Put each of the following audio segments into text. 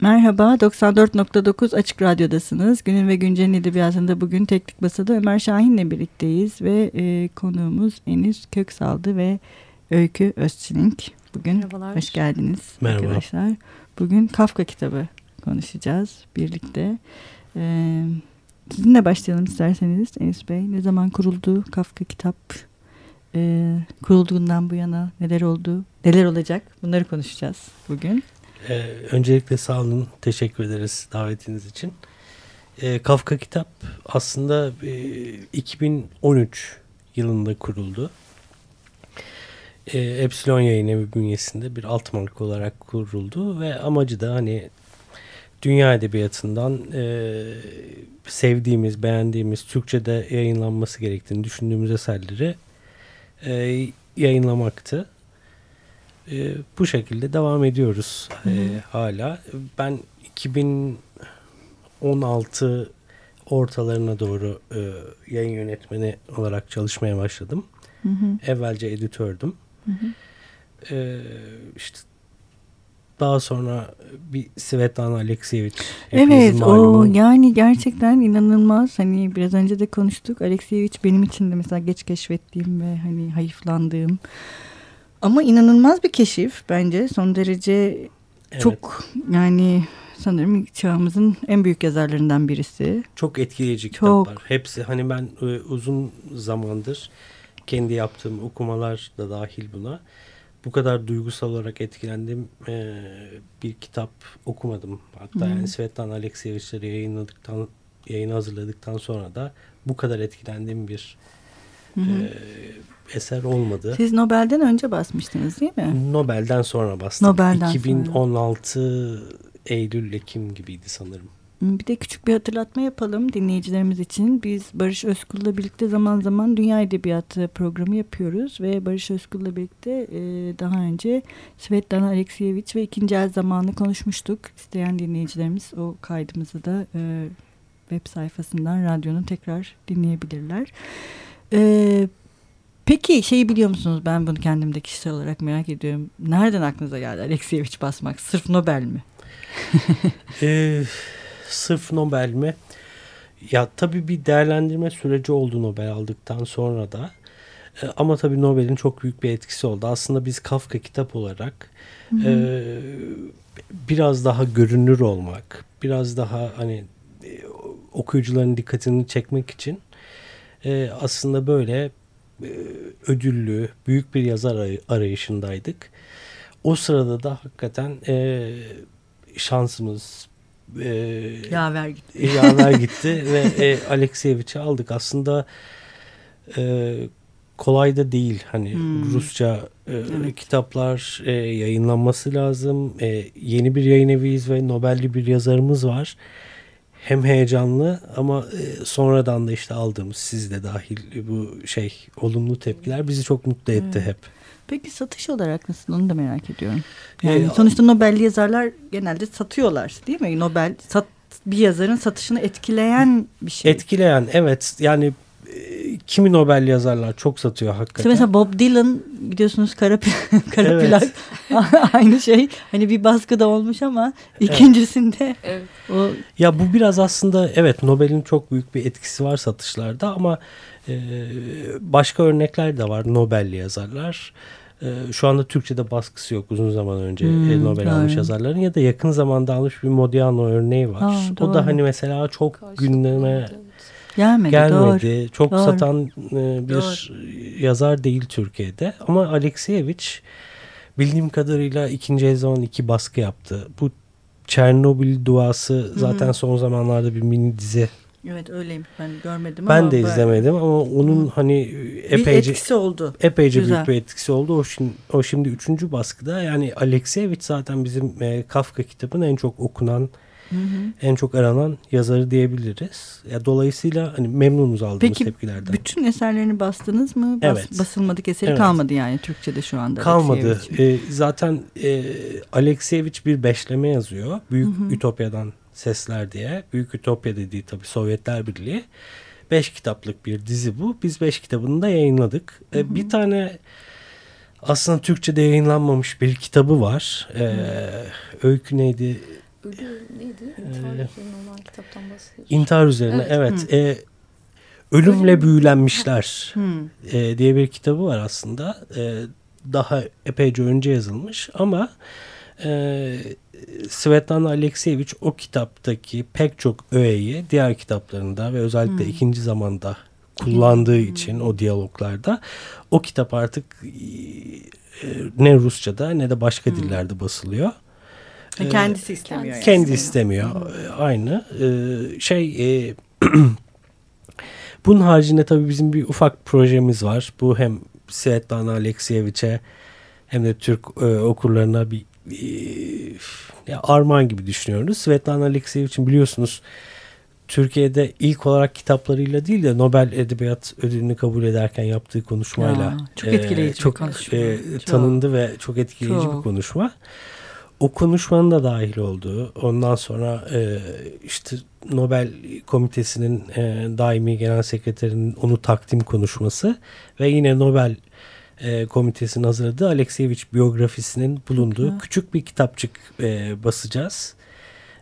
Merhaba, 94.9 Açık Radyo'dasınız. Günün ve Güncel'in edebiyatında bugün Teknik Masa'da Ömer Şahin'le birlikteyiz ve e, konuğumuz Enis Köksaldı ve Öykü Özçilink. Bugün Merhabalar. hoş geldiniz Merhaba. arkadaşlar. Bugün Kafka kitabı konuşacağız birlikte. E, sizinle başlayalım isterseniz Enis Bey. Ne zaman kuruldu Kafka kitap? E, kurulduğundan bu yana neler oldu, neler olacak bunları konuşacağız bugün. Ee, öncelikle sağ olun. Teşekkür ederiz davetiniz için. Ee, Kafka Kitap aslında e, 2013 yılında kuruldu. Ee, Epsilon Yayın Evi bünyesinde bir alt marka olarak kuruldu ve amacı da hani dünya edebiyatından e, sevdiğimiz, beğendiğimiz, Türkçe'de yayınlanması gerektiğini düşündüğümüz eserleri e, yayınlamaktı. E, bu şekilde devam ediyoruz e, hala. Ben 2016 ortalarına doğru e, yayın yönetmeni olarak çalışmaya başladım. Hı hı. Evvelce editördüm. Hı hı. E, işte daha sonra bir Svetlana Alexievich. Evet o yani gerçekten inanılmaz hani biraz önce de konuştuk Alexievich benim için de mesela geç keşfettiğim ve hani hayıflandığım ama inanılmaz bir keşif bence son derece Evet, çok yani sanırım çağımızın en büyük yazarlarından birisi. çok etkileyici Çok. kitaplar. Hepsi hani ben e, uzun zamandır kendi yaptığım okumalar da dahil buna bu kadar duygusal olarak etkilendiğim e, bir kitap okumadım. Hatta Hı. yani Svetlana Alekseyevich'leri yayınladıktan yayını hazırladıktan sonra da bu kadar etkilendiğim bir hı. e, eser olmadı. Siz Nobel'den önce basmıştınız değil mi? Nobel'den sonra bastım. Nobel'den sonra. 2016 Eylül Ekim gibiydi sanırım. Bir de küçük bir hatırlatma yapalım dinleyicilerimiz için. Biz Barış Özkul'la birlikte zaman zaman Dünya Edebiyatı programı yapıyoruz. Ve Barış Özkul'la birlikte e, daha önce Svetlana Alexievich ve ikinci el zamanı konuşmuştuk. İsteyen dinleyicilerimiz o kaydımızı da e, web sayfasından radyonun tekrar dinleyebilirler. E, peki şeyi biliyor musunuz? Ben bunu kendimde kişisel olarak merak ediyorum. Nereden aklınıza geldi Alexievich basmak? Sırf Nobel mi? Ee, sırf Nobel mi? Ya tabii bir değerlendirme süreci oldu Nobel aldıktan sonra da. Ee, ama tabii Nobel'in çok büyük bir etkisi oldu. Aslında biz Kafka kitap olarak e, biraz daha görünür olmak, biraz daha hani e, okuyucuların dikkatini çekmek için e, aslında böyle e, ödüllü, büyük bir yazar aray- arayışındaydık. O sırada da hakikaten e, şansımız e, Yaver gitti. yaver gitti ve e, Alekseyevich'i aldık. Aslında e, kolay da değil. Hani Hmm. Rusça e, Evet. kitaplar e, yayınlanması lazım. E, yeni bir yayın eviyiz ve Nobel'li bir yazarımız var. Hem heyecanlı ama e, sonradan da işte aldığımız siz de dahil bu şey olumlu tepkiler bizi çok mutlu etti Evet. hep. Peki satış olarak nasıl onu da merak ediyorum. Yani Ee, sonuçta Nobel'li yazarlar genelde satıyorlar değil mi? Nobel sat, bir yazarın satışını etkileyen bir şey. Etkileyen evet yani e, kimi Nobel yazarlar çok satıyor İşte hakikaten. mesela Bob Dylan biliyorsunuz kara, kara Evet. plak aynı şey. Hani bir baskıda olmuş ama ikincisinde Evet. o Ya bu biraz aslında evet Nobel'in çok büyük bir etkisi var satışlarda ama e, başka örnekler de var Nobel'li yazarlar. E, şu anda Türkçe'de baskısı yok uzun zaman önce Hmm, e, Nobel almış doğru. yazarların ya da yakın zamanda almış bir Modiano örneği var. Aa, o da hani mesela çok Karşılıklı gündeme evet. Gelmedi. gelmedi. Doğru. Çok Doğru. satan e, bir yazar değil Türkiye'de. Ama Alexievich bildiğim kadarıyla ikinci Ezon iki baskı yaptı. Bu Çernobil duası zaten son zamanlarda bir mini dizi. Evet öyleyim ben görmedim Ben ama de izlemedim ama onun hani Bir epeyce etkisi oldu. epeyce Güzel. büyük bir etkisi oldu. O şimdi, o şimdi üçüncü baskıda. Yani Alexievich zaten bizim e, Kafka kitabın en çok okunan, Hı hı. en çok aranan yazarı diyebiliriz. Ya dolayısıyla hani memnunuz aldığımız Peki tepkilerden. bütün eserlerini bastınız mı? Bas, Evet. Basılmadık eseri Evet. kalmadı yani Türkçe'de şu anda. Kalmadı. E, zaten e, Alexievich bir beşleme yazıyor. Büyük Ütopya'dan Sesler diye. Büyük Ütopya dediği tabii Sovyetler Birliği. Beş kitaplık bir dizi bu. Biz beş kitabını da yayınladık. E, bir tane aslında Türkçe'de yayınlanmamış bir kitabı var. E, öykü neydi? Ölü neydi? İntihar ee, üzerine olan kitaptan bahsediyorsun. İntihar üzerine evet. evet. E, Ölümle Ölüm. Büyülenmişler e, diye bir kitabı var aslında. E, daha epeyce önce yazılmış ama e, Svetlana Alexievich o kitaptaki pek çok öğeyi diğer kitaplarında ve özellikle hmm. ikinci zamanda kullandığı hmm. için o diyaloglarda o kitap artık e, ne Rusça'da ne de başka hmm. dillerde basılıyor. E, kendisi istemiyor. Yani. Kendi istemiyor. Hmm. Aynı. E, şey e, bunun haricinde tabii bizim bir ufak projemiz var. Bu hem Svetlana Alexievich'e hem de Türk e, okurlarına bir e, armağan gibi düşünüyoruz. Svetlana Alexievich'in biliyorsunuz Türkiye'de ilk olarak kitaplarıyla değil de Nobel Edebiyat Ödülünü kabul ederken yaptığı konuşmayla ya, çok etkileyici e, çok, bir konuşma. E, tanındı çok. ve çok etkileyici çok. bir konuşma. O konuşmanın da dahil olduğu, ondan sonra e, işte Nobel Komitesi'nin e, daimi genel sekreterinin onu takdim konuşması ve yine Nobel e, komitesinin hazırladığı Alexievich biyografisinin bulunduğu Hı. küçük bir kitapçık e, basacağız.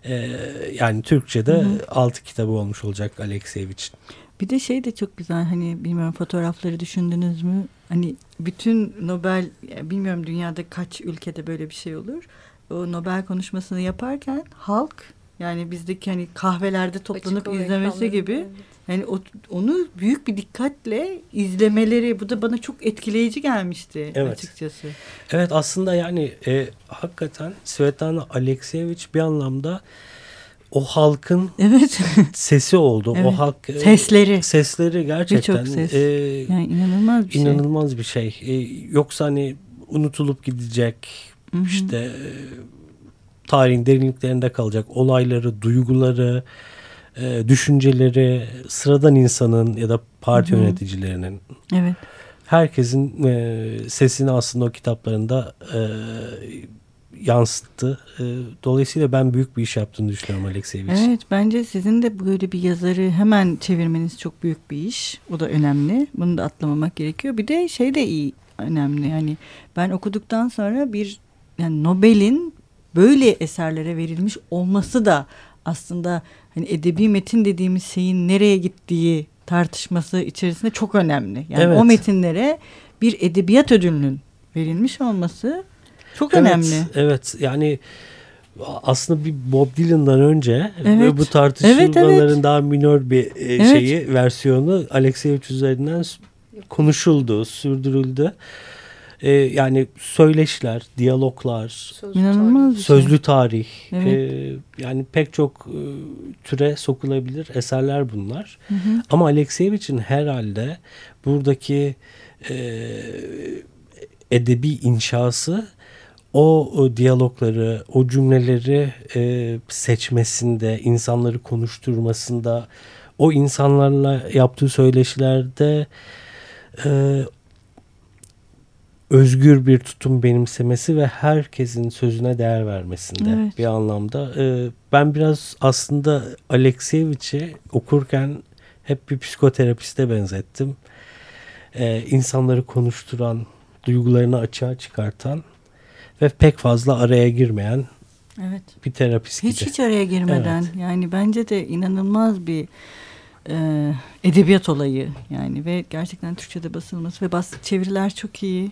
E, yani Türkçe'de Hı. altı kitabı olmuş olacak Alexievich'in. Bir de şey de çok güzel hani bilmiyorum fotoğrafları düşündünüz mü? Hani bütün Nobel bilmiyorum dünyada kaç ülkede böyle bir şey olur. O Nobel konuşmasını yaparken halk yani bizdeki hani kahvelerde toplanıp izlemesi gibi evet. yani o, onu büyük bir dikkatle izlemeleri bu da bana çok etkileyici gelmişti evet. açıkçası. Evet aslında yani e, hakikaten Svetlana Alexievich bir anlamda o halkın evet. sesi oldu. Evet. O halk e, sesleri sesleri gerçekten ses. e, yani inanılmaz bir inanılmaz şey. bir şey. E, yoksa hani unutulup gidecek Hı-hı. işte e, tarihin derinliklerinde kalacak olayları, duyguları, e, düşünceleri sıradan insanın ya da parti Hı-hı. yöneticilerinin evet. herkesin e, sesini aslında o kitaplarında yansıttı. Dolayısıyla ben büyük bir iş yaptığını düşünüyorum Alexievich. Evet bence sizin de böyle bir yazarı hemen çevirmeniz çok büyük bir iş. O da önemli. Bunu da atlamamak gerekiyor. Bir de şey de iyi önemli. Yani ben okuduktan sonra bir yani Nobel'in böyle eserlere verilmiş olması da aslında hani edebi metin dediğimiz şeyin nereye gittiği tartışması içerisinde çok önemli. Yani evet. o metinlere bir edebiyat ödülünün verilmiş olması çok evet, önemli. Evet yani aslında bir Bob Dylan'dan önce evet. ve bu tartışmaların evet, evet. daha minör bir e, evet. şeyi versiyonu Alexeyevich üzerinden konuşuldu, sürdürüldü e, yani söyleşiler, diyaloglar, sözlü tarih, şey. sözlü tarih evet. e, yani pek çok e, türe sokulabilir eserler bunlar. Hı hı. Ama Alekseyevich'in herhalde buradaki e, edebi inşası o, o diyalogları, o cümleleri e, seçmesinde, insanları konuşturmasında, o insanlarla yaptığı söyleşilerde e, özgür bir tutum benimsemesi ve herkesin sözüne değer vermesinde evet. bir anlamda. Ee, ben biraz aslında Alekseyeviç'i okurken hep bir psikoterapiste benzettim. Ee, insanları konuşturan, duygularını açığa çıkartan ve pek fazla araya girmeyen evet. bir terapist hiç, gibi. Hiç araya girmeden evet. yani bence de inanılmaz bir e, edebiyat olayı yani ve gerçekten Türkçe'de basılması ve bas çeviriler çok iyi.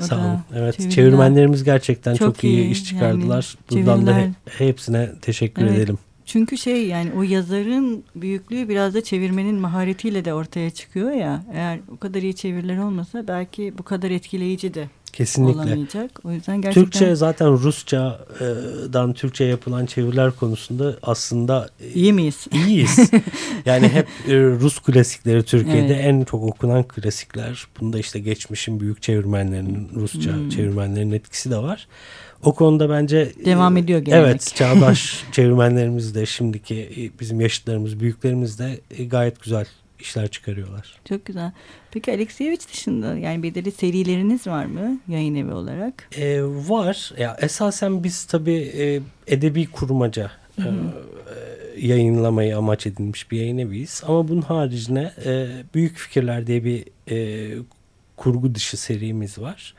Sağ olun. Evet çeviriler. çevirmenlerimiz gerçekten çok, çok iyi, iyi iş çıkardılar. Yani, Buradan çeviriler. da hepsine teşekkür evet. edelim. Çünkü şey yani o yazarın büyüklüğü biraz da çevirmenin maharetiyle de ortaya çıkıyor ya. Eğer o kadar iyi çeviriler olmasa belki bu kadar etkileyici de Kesinlikle. olamayacak. O yüzden gerçekten... Türkçe zaten Rusça'dan Türkçe yapılan çeviriler konusunda aslında iyi miyiz? İyiyiz. yani hep e, Rus klasikleri Türkiye'de evet. en çok okunan klasikler. Bunda işte geçmişin büyük çevirmenlerinin Rusça hmm. çevirmenlerinin etkisi de var. O konuda bence devam ediyor gelenek. Evet, çağdaş çevirmenlerimiz de şimdiki e, bizim yaşıtlarımız, büyüklerimiz de e, gayet güzel işler çıkarıyorlar. Çok güzel. Peki Alexievich dışında yani belirli serileriniz var mı yayın evi olarak? Ee, var. Ya esasen biz tabii e, edebi kurmaca e, yayınlamayı amaç edinmiş bir yayın eviyiz. Ama bunun haricinde e, Büyük Fikirler diye bir e, kurgu dışı serimiz var.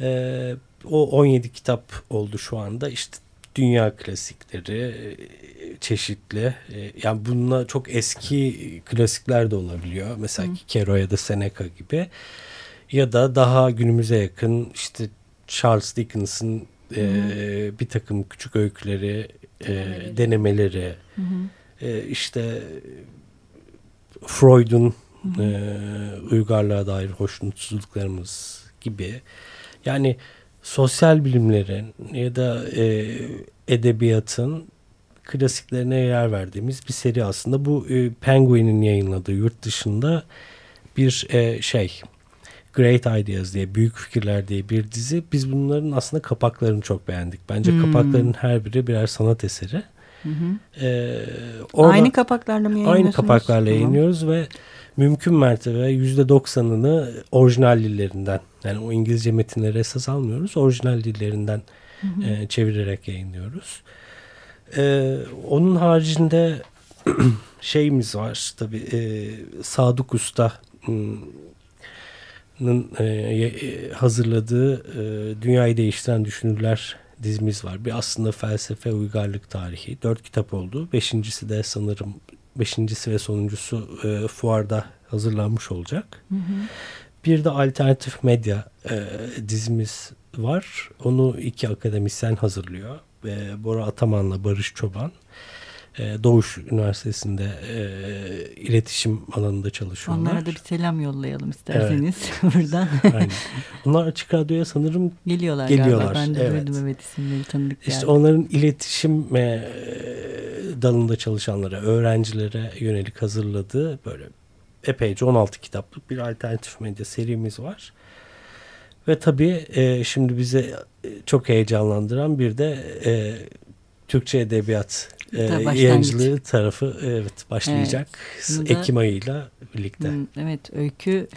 E, o 17 kitap oldu şu anda. İşte dünya klasikleri e, çeşitli. E, yani bununla çok eski klasikler de olabiliyor. Mesela Hı. Kero ya da Seneca gibi. Ya da daha günümüze yakın işte Charles Dickens'ın e, bir takım küçük öyküleri, denemeleri, e, denemeleri E, işte Freud'un e, uygarlığa dair hoşnutsuzluklarımız gibi. Yani sosyal bilimlerin ya da e, edebiyatın klasiklerine yer verdiğimiz bir seri aslında. Bu e, Penguin'in yayınladığı yurt dışında bir e, şey Great Ideas diye Büyük Fikirler diye bir dizi. Biz bunların aslında kapaklarını çok beğendik. Bence hmm. kapakların her biri birer sanat eseri. Hı hı. Ee, orada, aynı kapaklarla mı yayınlıyorsunuz? Aynı kapaklarla tamam. yayınlıyoruz ve mümkün mertebe yüzde doksanını orijinal dillerinden yani o İngilizce metinleri esas almıyoruz. Orijinal dillerinden hı hı. E, çevirerek yayınlıyoruz. E, onun haricinde şeyimiz var tabii e, Sadık Usta'nın e, e, hazırladığı e, Dünyayı Değiştiren Düşünürler dizimiz var. Bir aslında felsefe uygarlık tarihi. Dört kitap oldu. Beşincisi de sanırım beşincisi ve sonuncusu e, fuarda hazırlanmış olacak. Hı hı. Bir de alternatif medya e, dizimiz var. Onu iki akademisyen hazırlıyor. E, Bora Ataman'la Barış Çoban. Doğuş Üniversitesi'nde e, iletişim alanında çalışıyorlar. Onlara da bir selam yollayalım isterseniz evet. buradan. Aynen. Onlar Açık Radyo'ya sanırım geliyorlar. geliyorlar. Galiba. Ben de evet. duydum evet isimleri tanıdık İşte yani. onların iletişim e, dalında çalışanlara, öğrencilere yönelik hazırladığı böyle epeyce 16 kitaplık bir alternatif medya serimiz var. Ve tabii e, şimdi bize çok heyecanlandıran bir de e, Türkçe Edebiyat e, yayıncılığı tarafı evet başlayacak. Evet, Ekim ayıyla birlikte. Evet öykü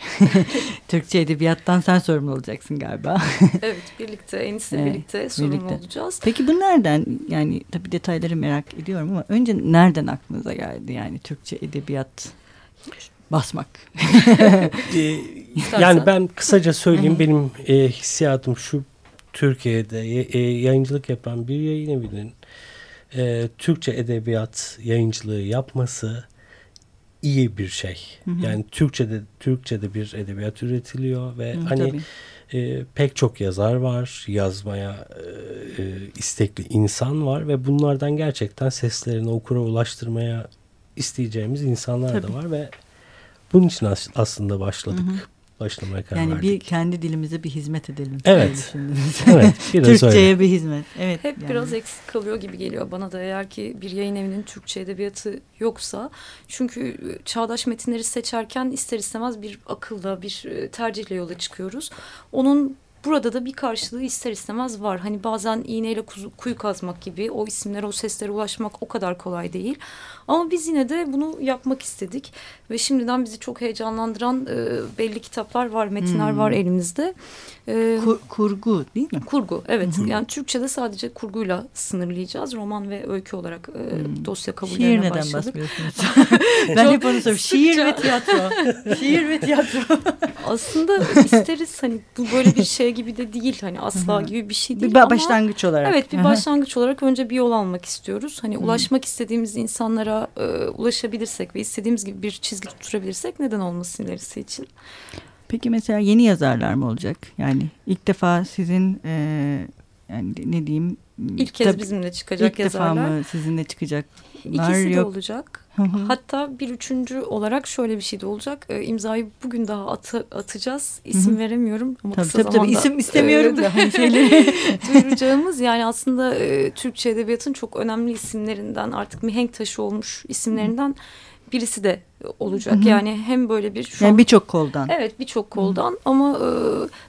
Türkçe Edebiyat'tan sen sorumlu olacaksın galiba. evet birlikte Enis'le evet, birlikte sorumlu birlikte. olacağız. Peki bu nereden yani tabii detayları merak ediyorum ama önce nereden aklınıza geldi yani Türkçe Edebiyat basmak. Ee, yani ben kısaca söyleyeyim benim e, hissiyatım şu Türkiye'de e, yayıncılık yapan bir yayın evinin e, Türkçe edebiyat yayıncılığı yapması iyi bir şey. Hı hı. Yani Türkçe'de Türkçe'de bir edebiyat üretiliyor ve hı, hani e, pek çok yazar var, yazmaya e, e, istekli insan var ve bunlardan gerçekten seslerini okura ulaştırmaya isteyeceğimiz insanlar tabii. da var ve bunun için as aslında başladık. Hı hı. Başlamaya karar yani verdik. bir kendi dilimize bir hizmet edelim. Evet. evet Türkçe'ye öyle. bir hizmet. Evet. Hep yani. biraz eksik kalıyor gibi geliyor bana da eğer ki bir yayın evinin Türkçe edebiyatı yoksa. Çünkü çağdaş metinleri seçerken ister istemez bir akılla, bir tercihle yola çıkıyoruz. Onun burada da bir karşılığı ister istemez var. Hani bazen iğneyle kuyu kazmak gibi o isimlere, o seslere ulaşmak o kadar kolay değil. Ama biz yine de bunu yapmak istedik. Ve şimdiden bizi çok heyecanlandıran e, belli kitaplar var, metinler hmm. var elimizde. E, Kur, kurgu değil mi? Kurgu, evet. Hmm. Yani Türkçe'de sadece kurguyla sınırlayacağız. Roman ve öykü olarak e, hmm. dosya kabullerine Şiir neden başladık. ben hep onu soruyorum. Şiir ve tiyatro. Şiir ve tiyatro. Aslında isteriz hani bu böyle bir şey gibi de değil. Hani asla gibi bir şey değil. Bir ama, başlangıç olarak. Evet bir başlangıç olarak önce bir yol almak istiyoruz. Hani ulaşmak istediğimiz insanlara e, ulaşabilirsek ve istediğimiz gibi bir çizgi tutturabilirsek neden olmasın ilerisi için. Peki mesela yeni yazarlar mı olacak? Yani ilk defa sizin e, yani ne diyeyim? İlk kez tabii, bizimle çıkacak ilk yazarlar. İlk defa mı sizinle çıkacak? İkisi de olacak. Hatta bir üçüncü olarak şöyle bir şey de olacak. E, imzayı bugün daha atı, atacağız. İsim Hı-hı. veremiyorum ama tabii, kısa tabii, zamanda. Tabii isim istemiyorum da hani şeyleri. duyuracağımız yani aslında e, Türkçe Edebiyat'ın çok önemli isimlerinden artık mihenk taşı olmuş isimlerinden birisi de olacak. Hı-hı. Yani hem böyle bir şu yani birçok koldan. Evet birçok koldan Hı-hı. ama e,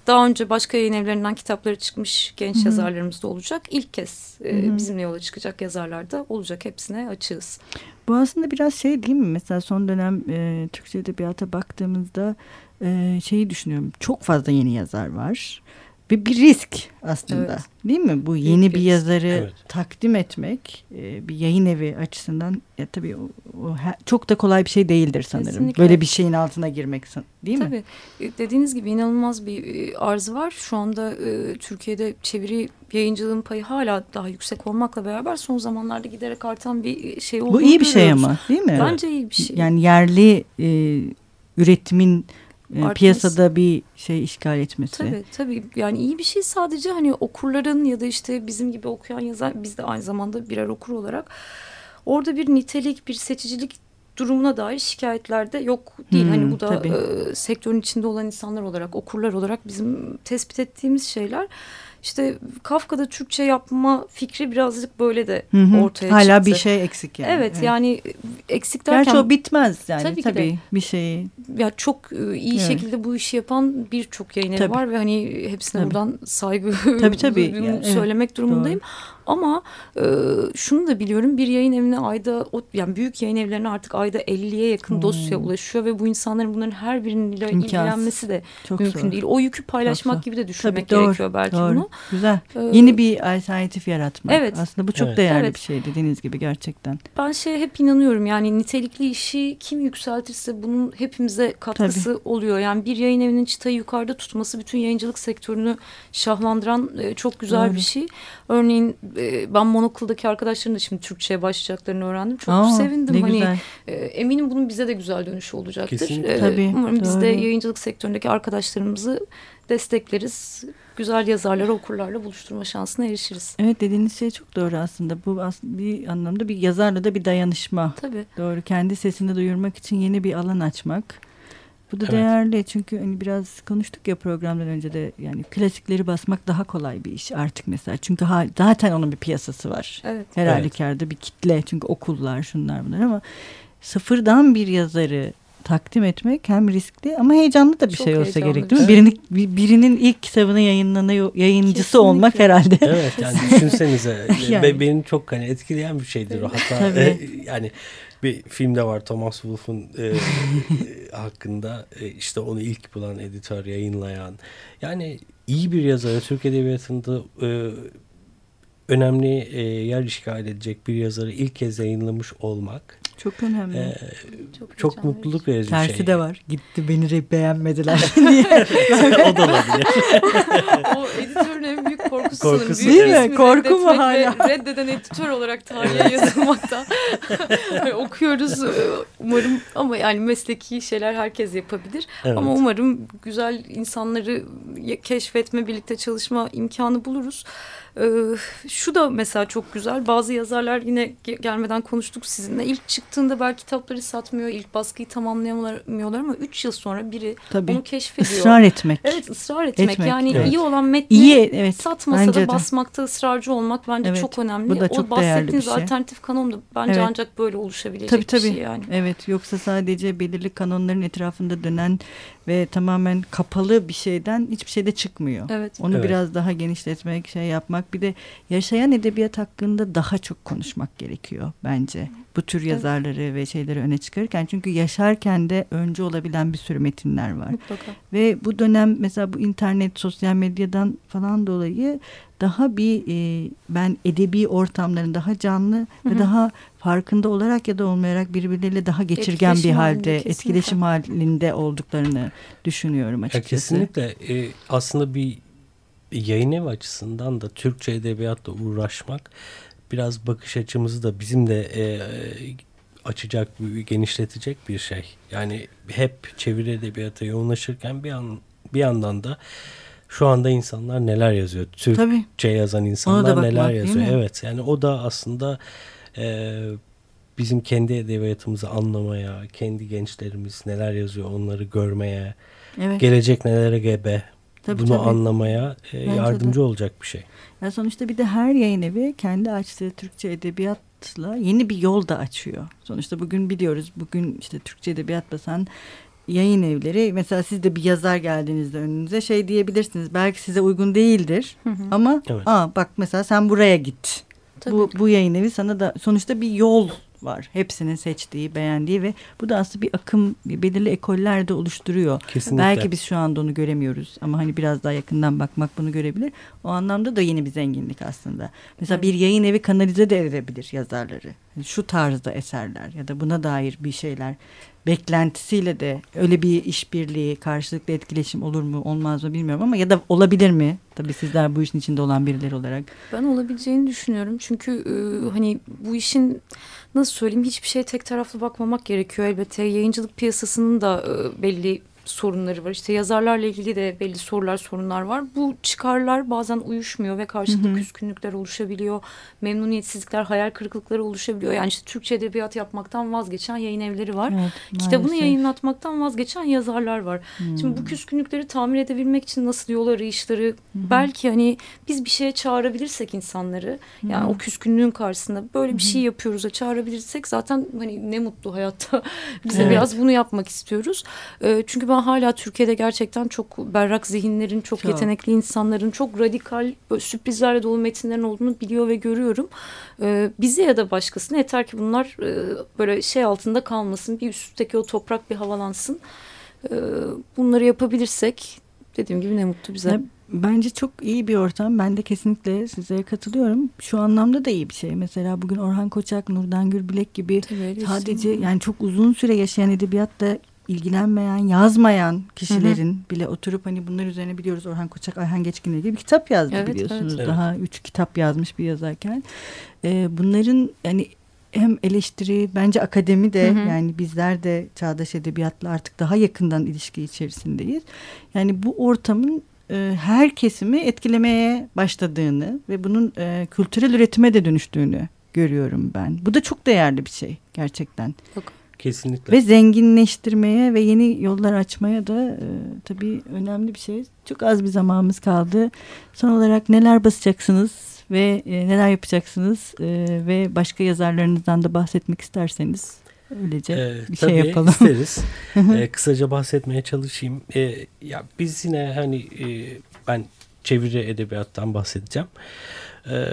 daha önce başka yayın evlerinden kitapları çıkmış genç Hı-hı. yazarlarımız da olacak. İlk kez e, bizimle yola çıkacak yazarlar da olacak. Hepsine açığız. Bu aslında biraz şey değil mi? Mesela son dönem e, Türkçe Edebiyat'a baktığımızda e, şeyi düşünüyorum. Çok fazla yeni yazar var. Bir risk aslında Evet. değil mi? Bu Büyük yeni bir bir yazarı Evet. takdim etmek e, bir yayın evi açısından ya tabii o, o çok da kolay bir şey değildir sanırım. Kesinlikle. Böyle bir şeyin altına girmek değil mi? Tabii. E, Dediğiniz gibi inanılmaz bir e, arz var. Şu anda e, Türkiye'de çeviri yayıncılığın payı hala daha yüksek olmakla beraber son zamanlarda giderek artan bir şey olduğunu Bu iyi bir şey görüyoruz. ama değil mi? Bence iyi bir şey. Yani yerli e, üretimin Artması. piyasada bir şey işgal etmesi. Tabii tabii yani iyi bir şey sadece hani okurların ya da işte bizim gibi okuyan yazar biz de aynı zamanda birer okur olarak orada bir nitelik bir seçicilik durumuna dair şikayetler de yok değil. Hmm, hani bu da tabii. e, sektörün içinde olan insanlar olarak okurlar olarak bizim tespit ettiğimiz şeyler. İşte Kafka'da Türkçe yapma fikri birazcık böyle de Hı hı. ortaya Hala çıktı. bir şey eksik yani. Evet, yani eksik derken Gerçi o bitmez yani Tabii tabii, ki de. bir şeyi. ya çok e, iyi Evet. şekilde bu işi yapan birçok yayın evi var ve hani hepsine Tabii. buradan saygı Tabii, tabii. Yani, evet, söylemek durumundayım. Ama e, şunu da biliyorum bir yayın evine ayda o, yani büyük yayın evlerine artık ayda 50'ye yakın Hmm. dosya ulaşıyor ve bu insanların bunların her birinin ile İmkansız. ilgilenmesi de Çok mümkün zor. değil. O yükü paylaşmak gibi de düşünmek Tabii, doğru, gerekiyor belki doğru. bunu. Güzel. Ee, Yeni bir alternatif yaratmak. Evet. Aslında bu çok Evet. değerli Evet. bir şey dediğiniz gibi gerçekten. Ben şey hep inanıyorum yani nitelikli işi kim yükseltirse bunun hepimize katkısı oluyor. Yani bir yayın evinin çıtayı yukarıda tutması bütün yayıncılık sektörünü şahlandıran e, çok güzel Doğru. bir şey. Örneğin e, ben monokuldaki arkadaşların da şimdi Türkçe'ye başlayacaklarını öğrendim. Çok Aa, sevindim. Ne hani güzel. e, eminim bunun bize de güzel dönüşü olacaktır. Kesinlikle. E, Tabii, umarım biz de yayıncılık sektöründeki arkadaşlarımızı destekleriz. Güzel yazarları okurlarla buluşturma şansına erişiriz. Evet dediğiniz şey çok doğru aslında. Bu aslında bir anlamda bir yazarla da bir dayanışma. Tabii. Doğru. Kendi sesini duyurmak için yeni bir alan açmak. Bu da Evet. değerli çünkü hani biraz konuştuk ya programdan önce de yani klasikleri basmak daha kolay bir iş artık mesela. Çünkü ha- zaten onun bir piyasası var. Evet. Her Evet. halükarda bir kitle çünkü okullar şunlar bunlar ama sıfırdan bir yazarı takdim etmek hem riskli ama heyecanlı da bir Çok şey olsa gerek değil mi? şey. Birinin, bir- birinin ilk kitabını yayınlanıyor, yayıncısı Kesinlikle. olmak herhalde. Evet yani düşünsenize Yani. Be- beni çok hani etkileyen bir şeydir o. Hatta Tabii. e, yani bir filmde var Thomas Wolfe'un e, e, hakkında e, işte onu ilk bulan editör yayınlayan yani iyi bir yazarı Türk Edebiyatı'nda e, önemli e, yer işgal edecek bir yazarı ilk kez yayınlamış olmak Çok önemli. e, Çok, çok mutluluk verici bir Tersi şey. de var. Gitti beni beğenmediler diye. o da olabilir. o editörün büyük korkusu. Büyük Değil mi? Korku mu hala? Reddeden editör olarak tarihe yazılmakta. Hani okuyoruz e, umarım ama yani mesleki şeyler herkes yapabilir. Evet. Ama umarım güzel insanları keşfetme, birlikte çalışma imkanı buluruz. Ee, şu da mesela çok güzel. Bazı yazarlar yine ge- gelmeden konuştuk sizinle. İlk çıktığında belki kitapları satmıyor, ilk baskıyı tamamlayamıyorlar ama üç yıl sonra biri Tabii. onu keşfediyor. Israr etmek. Evet ısrar etmek. Etmek, yani evet. iyi olan metni İyi evet. satmasa bence da de. basmakta ısrarcı olmak bence Evet, çok önemli. bu da çok o bir bahsettiğiniz şey. alternatif kanon da bence Evet. ancak böyle oluşabilecek Tabii bir tabii. şey yani. Evet yoksa sadece belirli kanonların etrafında dönen ve tamamen kapalı bir şeyden hiçbir şey de çıkmıyor. Evet. Onu Evet. biraz daha genişletmek, şey yapmak. Bir de yaşayan edebiyat hakkında daha çok konuşmak gerekiyor bence. Bu tür yazarları ve şeyleri öne çıkarırken. Çünkü yaşarken de önce olabilen bir sürü metinler var. Mutlaka. Ve bu dönem mesela bu internet, sosyal medyadan falan dolayı daha bir e, ben edebi ortamların daha canlı Hı ve daha farkında olarak ya da olmayarak birbirleriyle daha geçirgen bir Etkileşim halde, halinde, kesinlikle. etkileşim halinde olduklarını düşünüyorum Ya açıkçası. kesinlikle e, aslında bir yayın evi açısından da Türkçe edebiyatla uğraşmak biraz bakış açımızı da bizim de e, açacak, genişletecek bir şey. Yani hep çeviri edebiyata yoğunlaşırken bir an bir yandan da şu anda insanlar neler yazıyor? Türkçe Tabii. yazan insanlar bakmak, neler yazıyor? Evet. Yani o da aslında e, bizim kendi edebiyatımızı anlamaya, kendi gençlerimiz neler yazıyor onları görmeye, Evet. gelecek nelere gebe Tabii, bunu tabii. anlamaya e, yardımcı de. olacak bir şey. Ya sonuçta bir de her yayın evi kendi açtığı Türkçe edebiyatla yeni bir yol da açıyor. Sonuçta bugün biliyoruz bugün işte Türkçe edebiyat basan yayın evleri mesela siz de bir yazar geldiğinizde önünüze şey diyebilirsiniz. Belki size uygun değildir Hı hı. ama Evet. aa bak mesela sen buraya git. Tabii. Bu, bu yayın evi sana da sonuçta bir yol var. Hepsinin seçtiği, beğendiği ve bu da aslında bir akım, belirli ekoller de oluşturuyor. Kesinlikle. Belki biz şu anda onu göremiyoruz ama hani biraz daha yakından bakmak bunu görebilir. O anlamda da yeni bir zenginlik aslında. Mesela bir yayın evi kanalize de edebilir yazarları. Yani şu tarzda eserler ya da buna dair bir şeyler beklentisiyle de öyle bir işbirliği, karşılıklı etkileşim olur mu, olmaz mı bilmiyorum ama ya da olabilir mi? Tabii sizler bu işin içinde olan birileri olarak. Ben olabileceğini düşünüyorum. Çünkü e, hani bu işin nasıl söyleyeyim hiçbir şeye tek taraflı bakmamak gerekiyor elbette. Yayıncılık piyasasının da e, belli sorunları var. İşte yazarlarla ilgili de belli sorular, sorunlar var. Bu çıkarlar bazen uyuşmuyor ve karşılıklı küskünlükler oluşabiliyor. Memnuniyetsizlikler, hayal kırıklıkları oluşabiliyor. Yani işte Türkçe edebiyat yapmaktan vazgeçen yayın evleri var. Evet, Kitabını yayınlatmaktan vazgeçen yazarlar var. Şimdi bu küskünlükleri tamir edebilmek için nasıl yol arayışları belki hani biz bir şeye çağırabilirsek insanları yani o küskünlüğün karşısında böyle bir şey yapıyoruz çağırabilirsek zaten hani ne mutlu hayatta bize Evet. biraz bunu yapmak istiyoruz. Ee, çünkü ben hala Türkiye'de gerçekten çok berrak zihinlerin, çok, Çok. yetenekli insanların, çok radikal sürprizlerle dolu metinlerin olduğunu biliyor ve görüyorum. Ee, bize ya da başkasına yeter ki bunlar e, böyle şey altında kalmasın. Bir üstteki o toprak bir havalansın. Ee, bunları yapabilirsek dediğim gibi ne mutlu bize. Ya, Bence çok iyi bir ortam. Ben de kesinlikle sizlere katılıyorum. Şu anlamda da iyi bir şey. Mesela bugün Orhan Koçak, Nurdan Gürbilek gibi Tabii sadece yani çok uzun süre yaşayan edebiyatla ilgilenmeyen, yazmayan kişilerin bile oturup hani bunlar üzerine biliyoruz Orhan Koçak, Ayhan Geçkin'le ilgili bir kitap yazdı Evet, biliyorsunuz. evet. Daha üç kitap yazmış bir yazarken. Ee, bunların yani hem eleştiri bence akademi de Hı hı. yani bizler de çağdaş edebiyatla artık daha yakından ilişki içerisindeyiz. Yani bu ortamın e, her kesimi etkilemeye başladığını ve bunun e, kültürel üretime de dönüştüğünü görüyorum ben. Bu da çok değerli bir şey gerçekten. Kesinlikle. Ve zenginleştirmeye ve yeni yollar açmaya da e, tabii önemli bir şey. Çok az bir zamanımız kaldı. Son olarak neler basacaksınız ve e, neler yapacaksınız e, ve başka yazarlarınızdan da bahsetmek isterseniz öylece Ee, bir tabii şey yapalım. isteriz. Ee, kısaca bahsetmeye çalışayım. Ee, ya biz yine hani e, ben çeviri edebiyattan bahsedeceğim. Ee,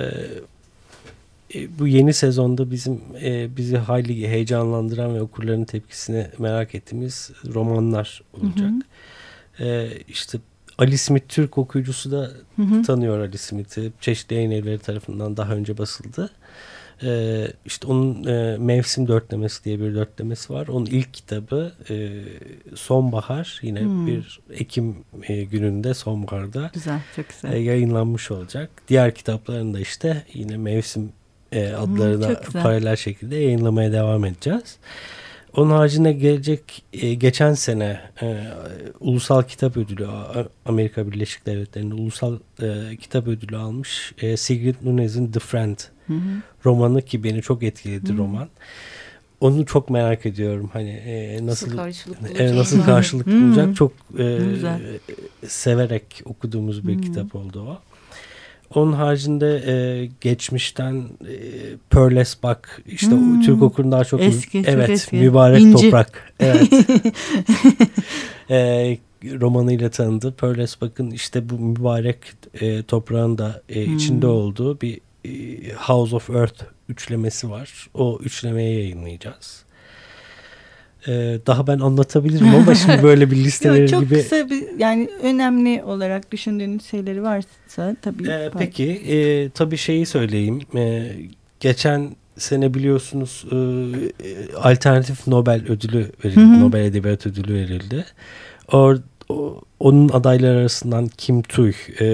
bu yeni sezonda bizim e, bizi hayli heyecanlandıran ve okurların tepkisini merak ettiğimiz romanlar olacak. Ee, işte Ali Smith Türk okuyucusu da Hı hı. tanıyor Ali Smith'i. Çeşitli yayın evleri tarafından daha önce basıldı. Ee, işte onun e, Mevsim Dörtlemesi diye bir dörtlemesi var. Onun ilk kitabı e, Sonbahar. Yine Hmm. bir Ekim e, gününde sonbaharda Güzel, çok güzel. e, yayınlanmış olacak. Diğer kitaplarında işte yine Mevsim e, adlarına paralel şekilde yayınlamaya devam edeceğiz. Onun haricinde gelecek e, geçen sene e, Ulusal Kitap Ödülü Amerika Birleşik Devletleri'nde Ulusal e, Kitap Ödülü almış e, Sigrid Nunez'in The Friend Hı hı. romanı ki beni çok etkiledi Hı. roman. Onu çok merak ediyorum. Hani e, nasıl Nasıl karşılık e, bulacağız? nasıl karşılık Hı. bulacak çok e, Güzel. severek okuduğumuz bir Hı. kitap oldu o. Onun haricinde e, geçmişten e, Pearles Buck işte Hmm. Türk okurun daha çok Eski, evet eski. mübarek İnci. toprak. Evet. e, romanıyla tanındı. Pearles Buck'ın işte bu mübarek e, toprağın da e, Hmm. içinde olduğu bir e, House of Earth üçlemesi var. O üçlemeye yayınlayacağız. E, daha ben anlatabilirim ama şimdi böyle bir liste Yok, verir çok gibi kısa bir yani önemli olarak düşündüğünüz şeyleri varsa tabii. Ee, peki e, tabii şeyi söyleyeyim. E, geçen sene biliyorsunuz e, e, alternatif Nobel ödülü verildi. Hı hı. Nobel Edebiyat Ödülü verildi. Or, o- onun adayları arasından Kim Tuy e.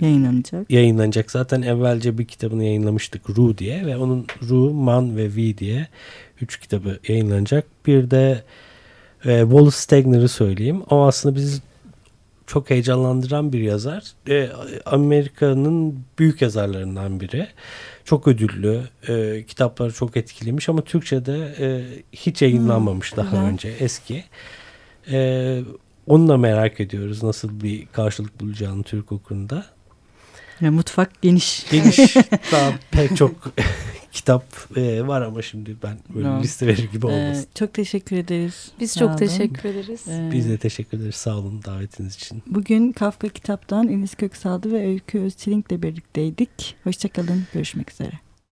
yayınlanacak. yayınlanacak. Zaten evvelce bir kitabını yayınlamıştık Ru diye ve onun Ru, Man ve V diye üç kitabı yayınlanacak. Bir de e, Wallace Stegner'ı söyleyeyim. O aslında bizi çok heyecanlandıran bir yazar. E, Amerika'nın büyük yazarlarından biri. Çok ödüllü. E, kitapları çok etkilemiş ama Türkçe'de e, hiç yayınlanmamış Hmm, daha güzel. önce eski. E, onu da merak ediyoruz nasıl bir karşılık bulacağını Türk okurunda. Ya, mutfak geniş. Geniş daha pek çok kitap e, var ama şimdi ben böyle Tamam. liste verir gibi Ee, olmasın. çok teşekkür ederiz. Biz Sağ çok olun. teşekkür ederiz. Ee, Biz de teşekkür ederiz sağ olun davetiniz için. Bugün Kafka kitaptan Enis Köksaldı ve Öykü Özçelink'le birlikteydik. Hoşçakalın. Görüşmek üzere.